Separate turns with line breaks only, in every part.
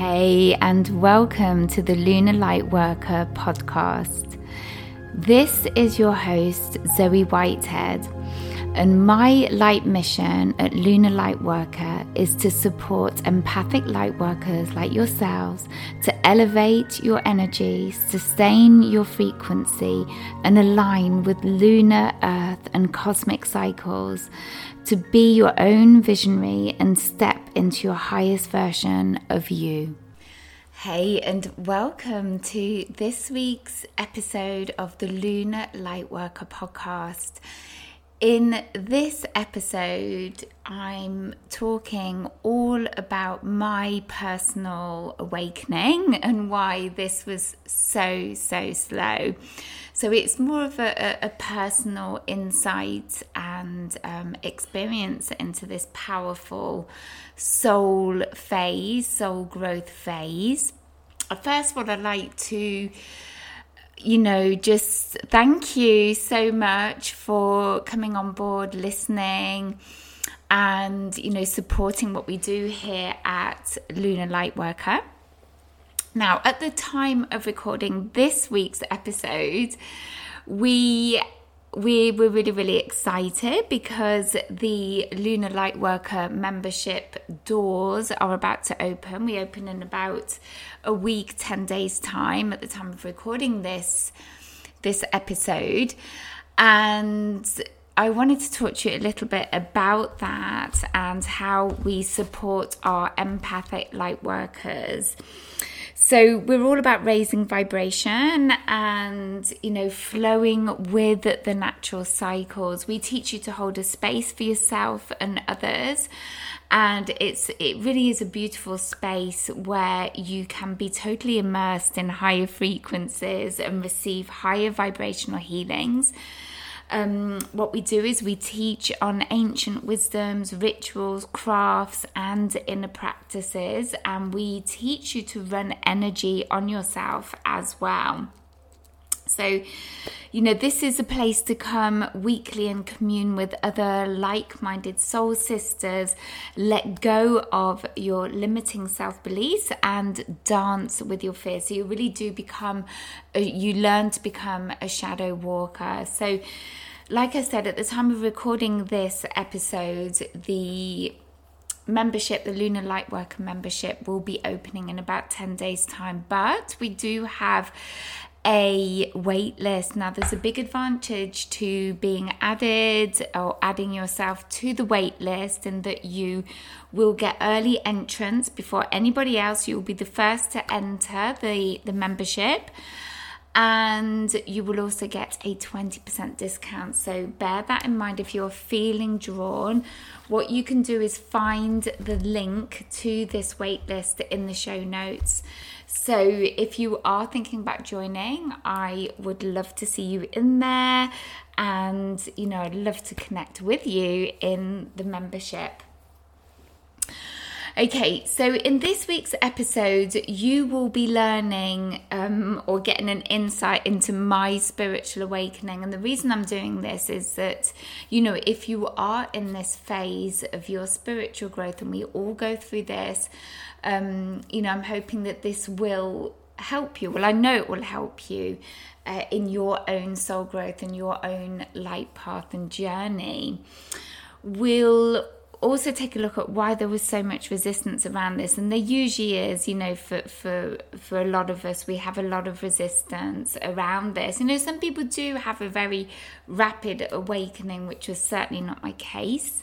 Hey, and welcome to the Lunar Lightworker podcast. This is your host, Zoe Whitehead, and my light mission at Lunar Lightworker is to support empathic lightworkers like yourselves to elevate your energy, sustain your frequency, and align with lunar, earth, and cosmic cycles to be your own visionary and step into your highest version of you. Hey, and welcome to this week's episode of the Lunar Lightworker podcast. In this episode, I'm talking all about my personal awakening and why this was so, so slow. So it's more of a, a personal insight and um, experience into this powerful soul phase, soul growth phase. First, what I'd like to you know, just thank you so much for coming on board, listening, and, you know, supporting what we do here at Lunar Lightworker. Now, at the time of recording this week's episode, we we were really, really excited because the Lunar Lightworker membership doors are about to open. We open in about a week, 10 days' time at the time of recording this this episode. And I wanted to talk to you a little bit about that and how we support our empathic light workers. So we're all about raising vibration and, you know, flowing with the natural cycles. We teach you to hold a space for yourself and others. And it's it really is a beautiful space where you can be totally immersed in higher frequencies and receive higher vibrational healings um, what we do is we teach on ancient wisdoms, rituals, crafts, and inner practices, and we teach you to run energy on yourself as well. So, you know, this is a place to come weekly and commune with other like minded soul sisters, let go of your limiting self beliefs and dance with your fears. So, you really do become, uh, you learn to become a shadow walker. So, like I said, at the time of recording this episode, the membership, the Lunar Lightworker membership, will be opening in about 10 days' time. But we do have a wait list. Now, there's a big advantage to being added or adding yourself to the wait list, in that you will get early entrance before anybody else. You'll be the first to enter the, the membership and you will also get a 20% discount. So bear that in mind if you're feeling drawn. What you can do is find the link to this waitlist in the show notes. So if you are thinking about joining, I would love to see you in there and you know, I'd love to connect with you in the membership. Okay, so in this week's episode, you will be learning um, or getting an insight into my spiritual awakening. And the reason I'm doing this is that, you know, if you are in this phase of your spiritual growth, and we all go through this, um, you know, I'm hoping that this will help you. Well, I know it will help you uh, in your own soul growth and your own light path and journey. We'll also take a look at why there was so much resistance around this. And there usually is you know for for for a lot of us we have a lot of resistance around this. You know some people do have a very rapid awakening which was certainly not my case.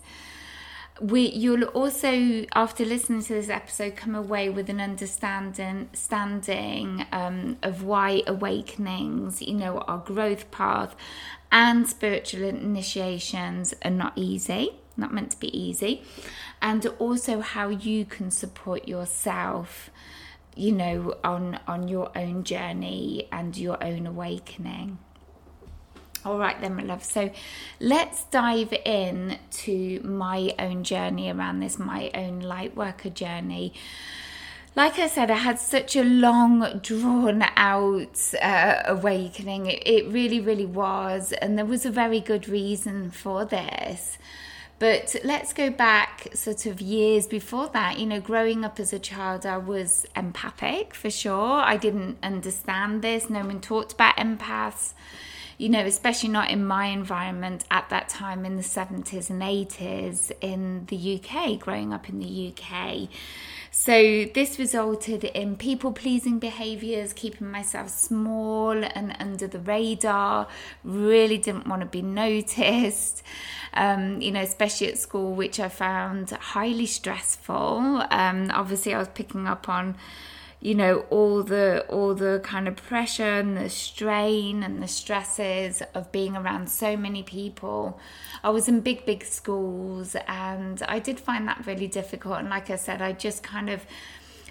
We you'll also after listening to this episode come away with an understanding standing um, of why awakenings you know our growth path and spiritual initiations are not easy not meant to be easy, and also how you can support yourself you know on on your own journey and your own awakening. All right then my love. So let's dive in to my own journey around this my own light worker journey. Like I said, I had such a long, drawn out uh, awakening. It, it really, really was. And there was a very good reason for this But let's go back sort of years before that. You know, growing up as a child, I was empathic for sure. I didn't understand this. No one talked about empaths, you know, especially not in my environment at that time in the 70s and 80s in the UK, growing up in the UK. So this resulted in people pleasing behaviors, keeping myself small and under the radar, really didn't want to be noticed, um, you know, especially at school, which I found highly stressful. Um, obviously, I was picking up on you know all the all the kind of pressure and the strain and the stresses of being around so many people. I was in big big schools and i did find that really difficult. And like i said i just kind of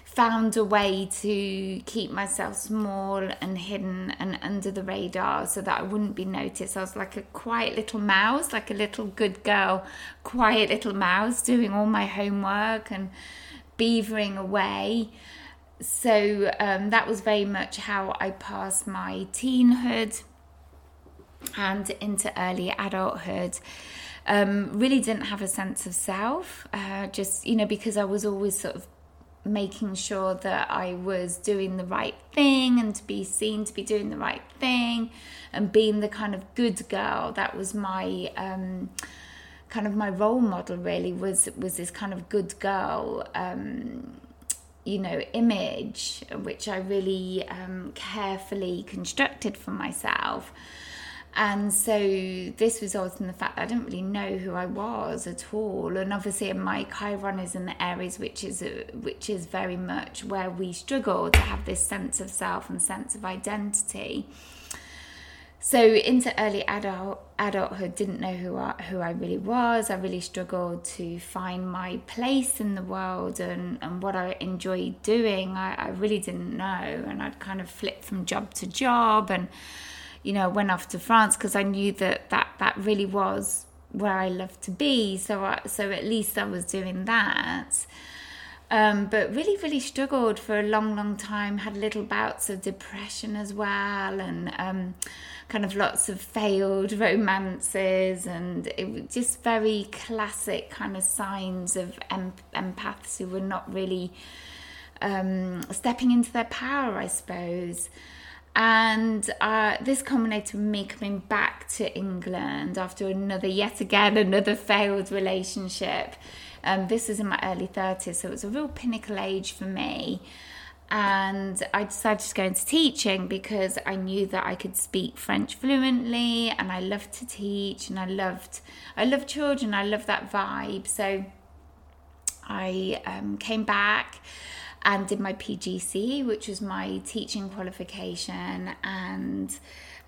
found a way to keep myself small and hidden and under the radar so that I wouldn't be noticed. I was like a quiet little mouse, like a little good girl, quiet little mouse doing all my homework and beavering away so um, that was very much how I passed my teenhood and into early adulthood. Um, really didn't have a sense of self, uh, just, you know, because I was always sort of making sure that I was doing the right thing and to be seen to be doing the right thing and being the kind of good girl. That was my. Um, kind of my role model really was was this kind of good girl um, you know, image, which I really um, carefully constructed for myself. And so this resulted in the fact that I didn't really know who I was at all. And obviously, my Chiron is in the Aries, which is a, which is very much where we struggle to have this sense of self and sense of identity so into early adult adulthood didn't know who I, who I really was. I really struggled to find my place in the world and, and what i enjoyed doing. I, I really didn't know. And i'd kind of flipped from job to job and you know went off to france because i knew that, that that really was where i loved to be. So I, so at least i was doing that. Um, but really, really struggled for a long, long time. Had little bouts of depression as well, and um, kind of lots of failed romances, and it was just very classic kind of signs of em- empaths who were not really um, stepping into their power, I suppose. And uh, this culminated with me coming back to England after another, yet again, another failed relationship um, this was in my early 30s, so it was a real pinnacle age for me. And I decided to go into teaching because I knew that I could speak French fluently and I loved to teach and I loved I loved children, I loved that vibe. So I um, came back and did my PGC, which was my teaching qualification, and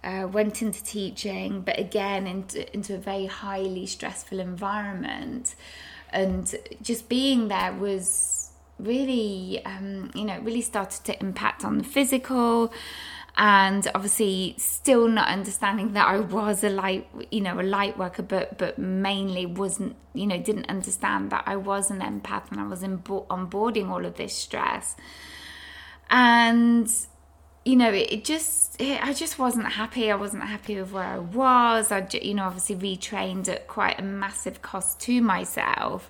uh, went into teaching, but again into, into a very highly stressful environment and just being there was really um, you know really started to impact on the physical and obviously still not understanding that I was a light you know a light worker but but mainly wasn't you know didn't understand that I was an empath and I was in onboarding all of this stress and you know, it, it just, it, I just wasn't happy. I wasn't happy with where I was. I, you know, obviously retrained at quite a massive cost to myself.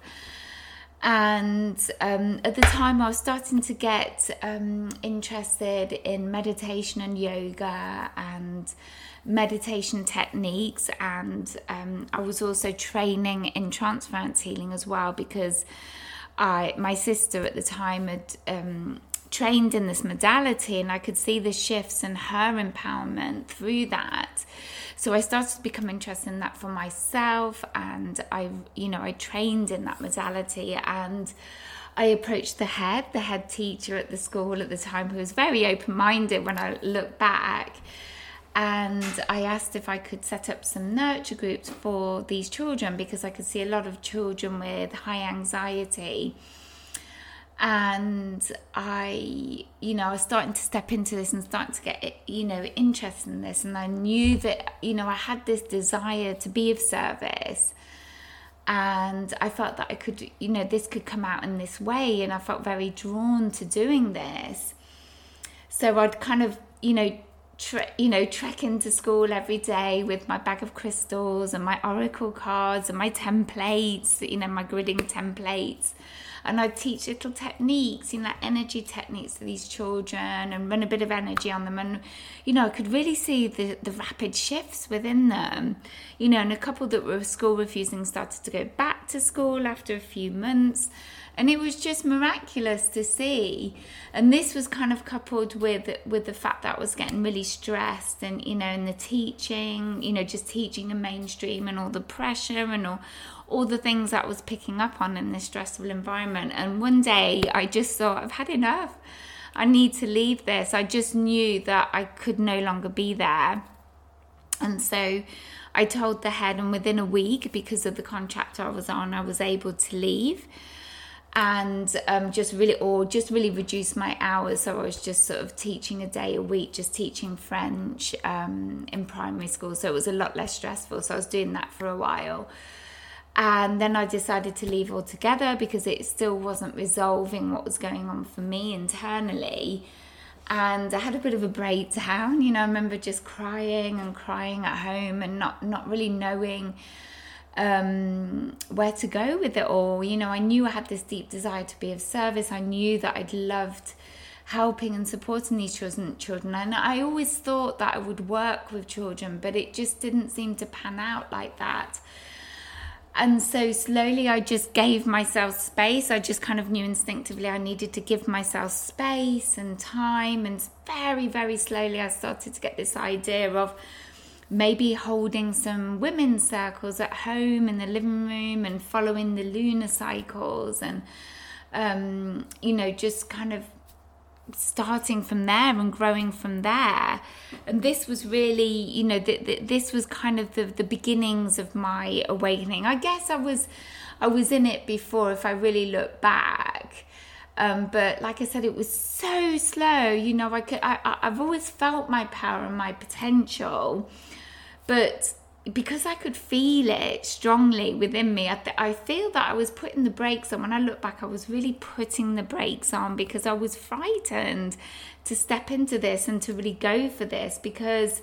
And um, at the time, I was starting to get um, interested in meditation and yoga and meditation techniques. And um, I was also training in transference healing as well because I, my sister at the time had um, trained in this modality and I could see the shifts in her empowerment through that. So I started to become interested in that for myself and I you know I trained in that modality and I approached the head, the head teacher at the school at the time who was very open-minded when I look back and I asked if I could set up some nurture groups for these children because I could see a lot of children with high anxiety and I, you know, I was starting to step into this and starting to get, you know, interested in this. And I knew that, you know, I had this desire to be of service. And I felt that I could, you know, this could come out in this way. And I felt very drawn to doing this. So I'd kind of, you know, tre- you know, trekking to school every day with my bag of crystals and my oracle cards and my templates, you know, my gridding templates. And I'd teach little techniques, you know, energy techniques to these children and run a bit of energy on them. And, you know, I could really see the, the rapid shifts within them. You know, and a couple that were school refusing started to go back to school after a few months and it was just miraculous to see and this was kind of coupled with with the fact that I was getting really stressed and you know in the teaching you know just teaching in mainstream and all the pressure and all all the things that I was picking up on in this stressful environment. And one day I just thought I've had enough. I need to leave this. I just knew that I could no longer be there. And so I told the head and within a week because of the contract I was on I was able to leave. And um, just really or just really reduce my hours. So i was just sort of teaching a day a week just teaching french um, in primary school. So it was a lot less stressful. So i was doing that for a while and then i decided to leave altogether because it still wasn't resolving what was going on for me internally and I had a bit of a breakdown. You know, I remember just crying and crying at home and not not really knowing um, where to go with it all. You know, I knew I had this deep desire to be of service. I knew that I'd loved helping and supporting these children, children. And I always thought that I would work with children, but it just didn't seem to pan out like that. And so slowly I just gave myself space. I just kind of knew instinctively I needed to give myself space and time. And very, very slowly I started to get this idea of maybe holding some women's circles at home in the living room and following the lunar cycles and um, you know just kind of starting from there and growing from there. And this was really you know this was kind of the, the beginnings of my awakening. I guess i was i was in it before if i really look back. Um, but like I said, it was so slow. You know, I could, I, I've always felt my power and my potential, but because I could feel it strongly within me, I, th- I, feel that I was putting the brakes on. When I look back, I was really putting the brakes on because I was frightened to step into this and to really go for this because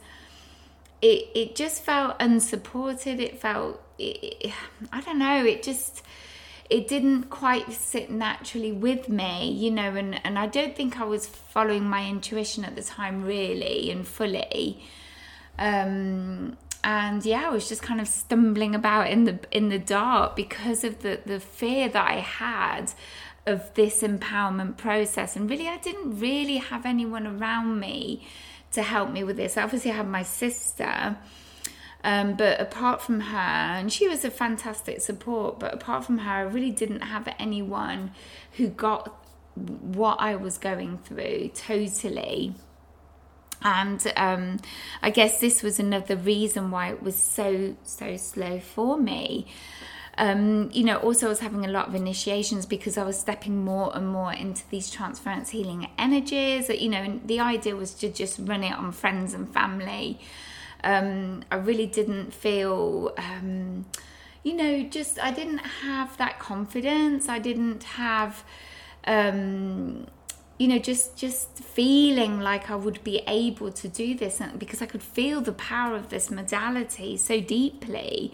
it it just felt unsupported. It felt it, I don't know. It just it didn't quite sit naturally with me, you know. And and I don't think I was following my intuition at the time really and fully um, and yeah, I was just kind of stumbling about in the in the dark because of the the fear that I had of this empowerment process. And really, I didn't really have anyone around me to help me with this. Obviously, I had my sister. Um, but apart from her, and she was a fantastic support, but apart from her, I really didn't have anyone who got what I was going through totally and um, I guess this was another reason why it was so so slow for me. Um, you know, also I was having a lot of initiations because I was stepping more and more into these transference healing energies. You know, the idea was to just run it on friends and family. Um, I really didn't feel, um, you know, just I didn't have that confidence. I didn't have um, you know just just feeling like I would be able to do this and because I could feel the power of this modality so deeply.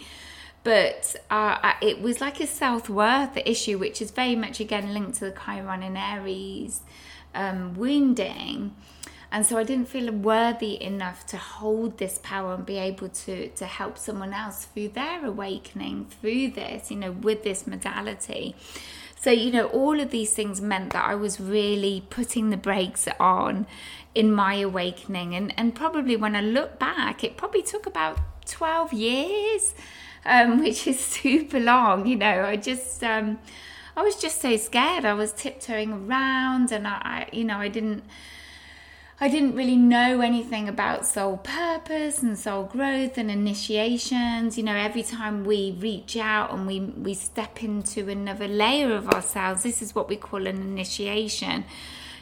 But uh, it was like a self-worth issue which is very much again linked to the chiron in aries um, wounding. And so I didn't feel worthy enough to hold this power and be able to to help someone else through their awakening through this you know with this modality so, you know, all of these things meant that I was really putting the brakes on in my awakening. And, and probably when I look back, it probably took about 12 years, um, which is super long. You know, I just, um, I was just so scared. I was tiptoeing around and I, I you know, I didn't I didn't really know anything about soul purpose and soul growth and initiations. You know, every time we reach out and we, we step into another layer of ourselves, this is what we call an initiation.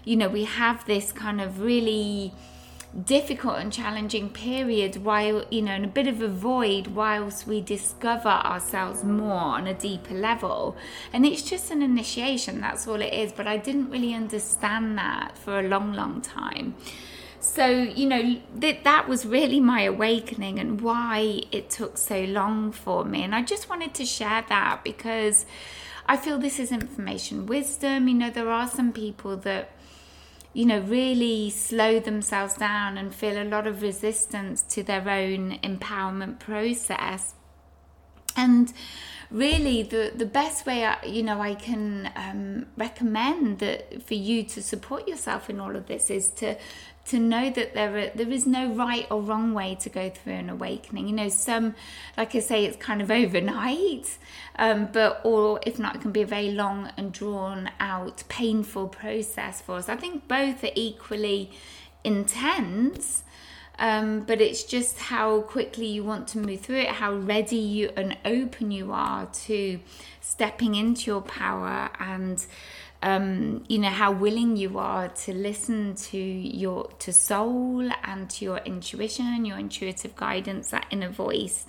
You know, we have this kind of really difficult and challenging period while you know in a bit of a void whilst we discover ourselves more on a deeper level. And it's just an initiation that's all it is. But i didn't really understand that for a long long time. So you know that that was really my awakening and why it took so long for me. And i just wanted to share that because i feel this is information wisdom. You know there are some people that you know really slow themselves down and feel a lot of resistance to their own empowerment process. And really the the best way I, you know I can um, recommend that for you to support yourself in all of this is to to know that there are, there is no right or wrong way to go through an awakening. You know, some, like I say, it's kind of overnight, um, but or if not, it can be a very long and drawn out, painful process for us. I think both are equally intense. Um, but it's just how quickly you want to move through it, how ready you and open you are to stepping into your power and um, you know how willing you are to listen to your to soul and to your intuition your intuitive guidance that inner voice.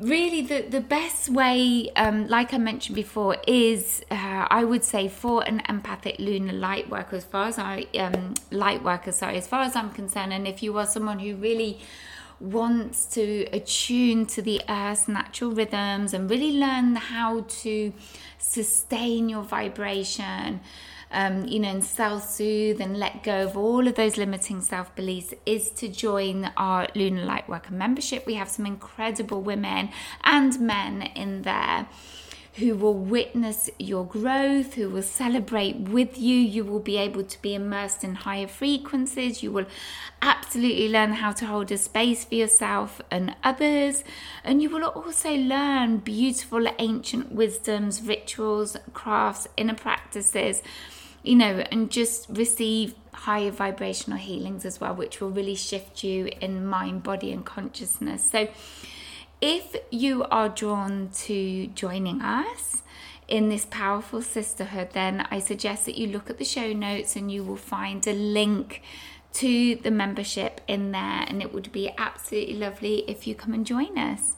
Really the, the best way um, like i mentioned before is uh, i would say for an empathic lunar light worker as far as i um, light worker sorry as far as i'm concerned and if you are someone who really wants to attune to the earth's natural rhythms and really learn how to sustain your vibration, um, you know, and self soothe and let go of all of those limiting self beliefs is to join our Lunar Light Worker membership. We have some incredible women and men in there who will witness your growth, who will celebrate with you. You will be able to be immersed in higher frequencies. You will absolutely learn how to hold a space for yourself and others. And you will also learn beautiful ancient wisdoms, rituals, crafts, inner practices, you know, and just receive higher vibrational healings as well, which will really shift you in mind, body, and consciousness. So, if you are drawn to joining us in this powerful sisterhood, then I suggest that you look at the show notes and you will find a link to the membership in there, and it would be absolutely lovely if you come and join us.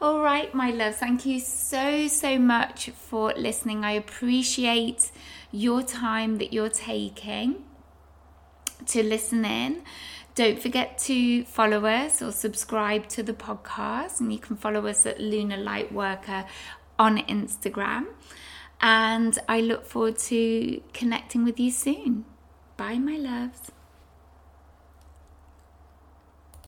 All right, my loves, thank you so, so much for listening. I appreciate your time that you're taking to listen in. Don't forget to follow us or subscribe to the podcast, and you can follow us at Lunar Lightworker on Instagram. And I look forward to connecting with you soon. Bye, my loves.